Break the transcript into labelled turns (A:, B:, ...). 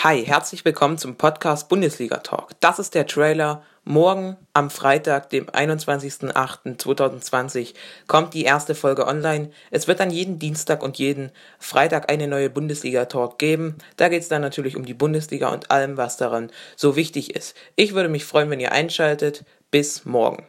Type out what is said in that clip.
A: Hi, herzlich willkommen zum Podcast Bundesliga Talk. Das ist der Trailer. Morgen am Freitag, dem 21.08.2020, kommt die erste Folge online. Es wird dann jeden Dienstag und jeden Freitag eine neue Bundesliga Talk geben. Da geht es dann natürlich um die Bundesliga und allem, was daran so wichtig ist. Ich würde mich freuen, wenn ihr einschaltet. Bis morgen.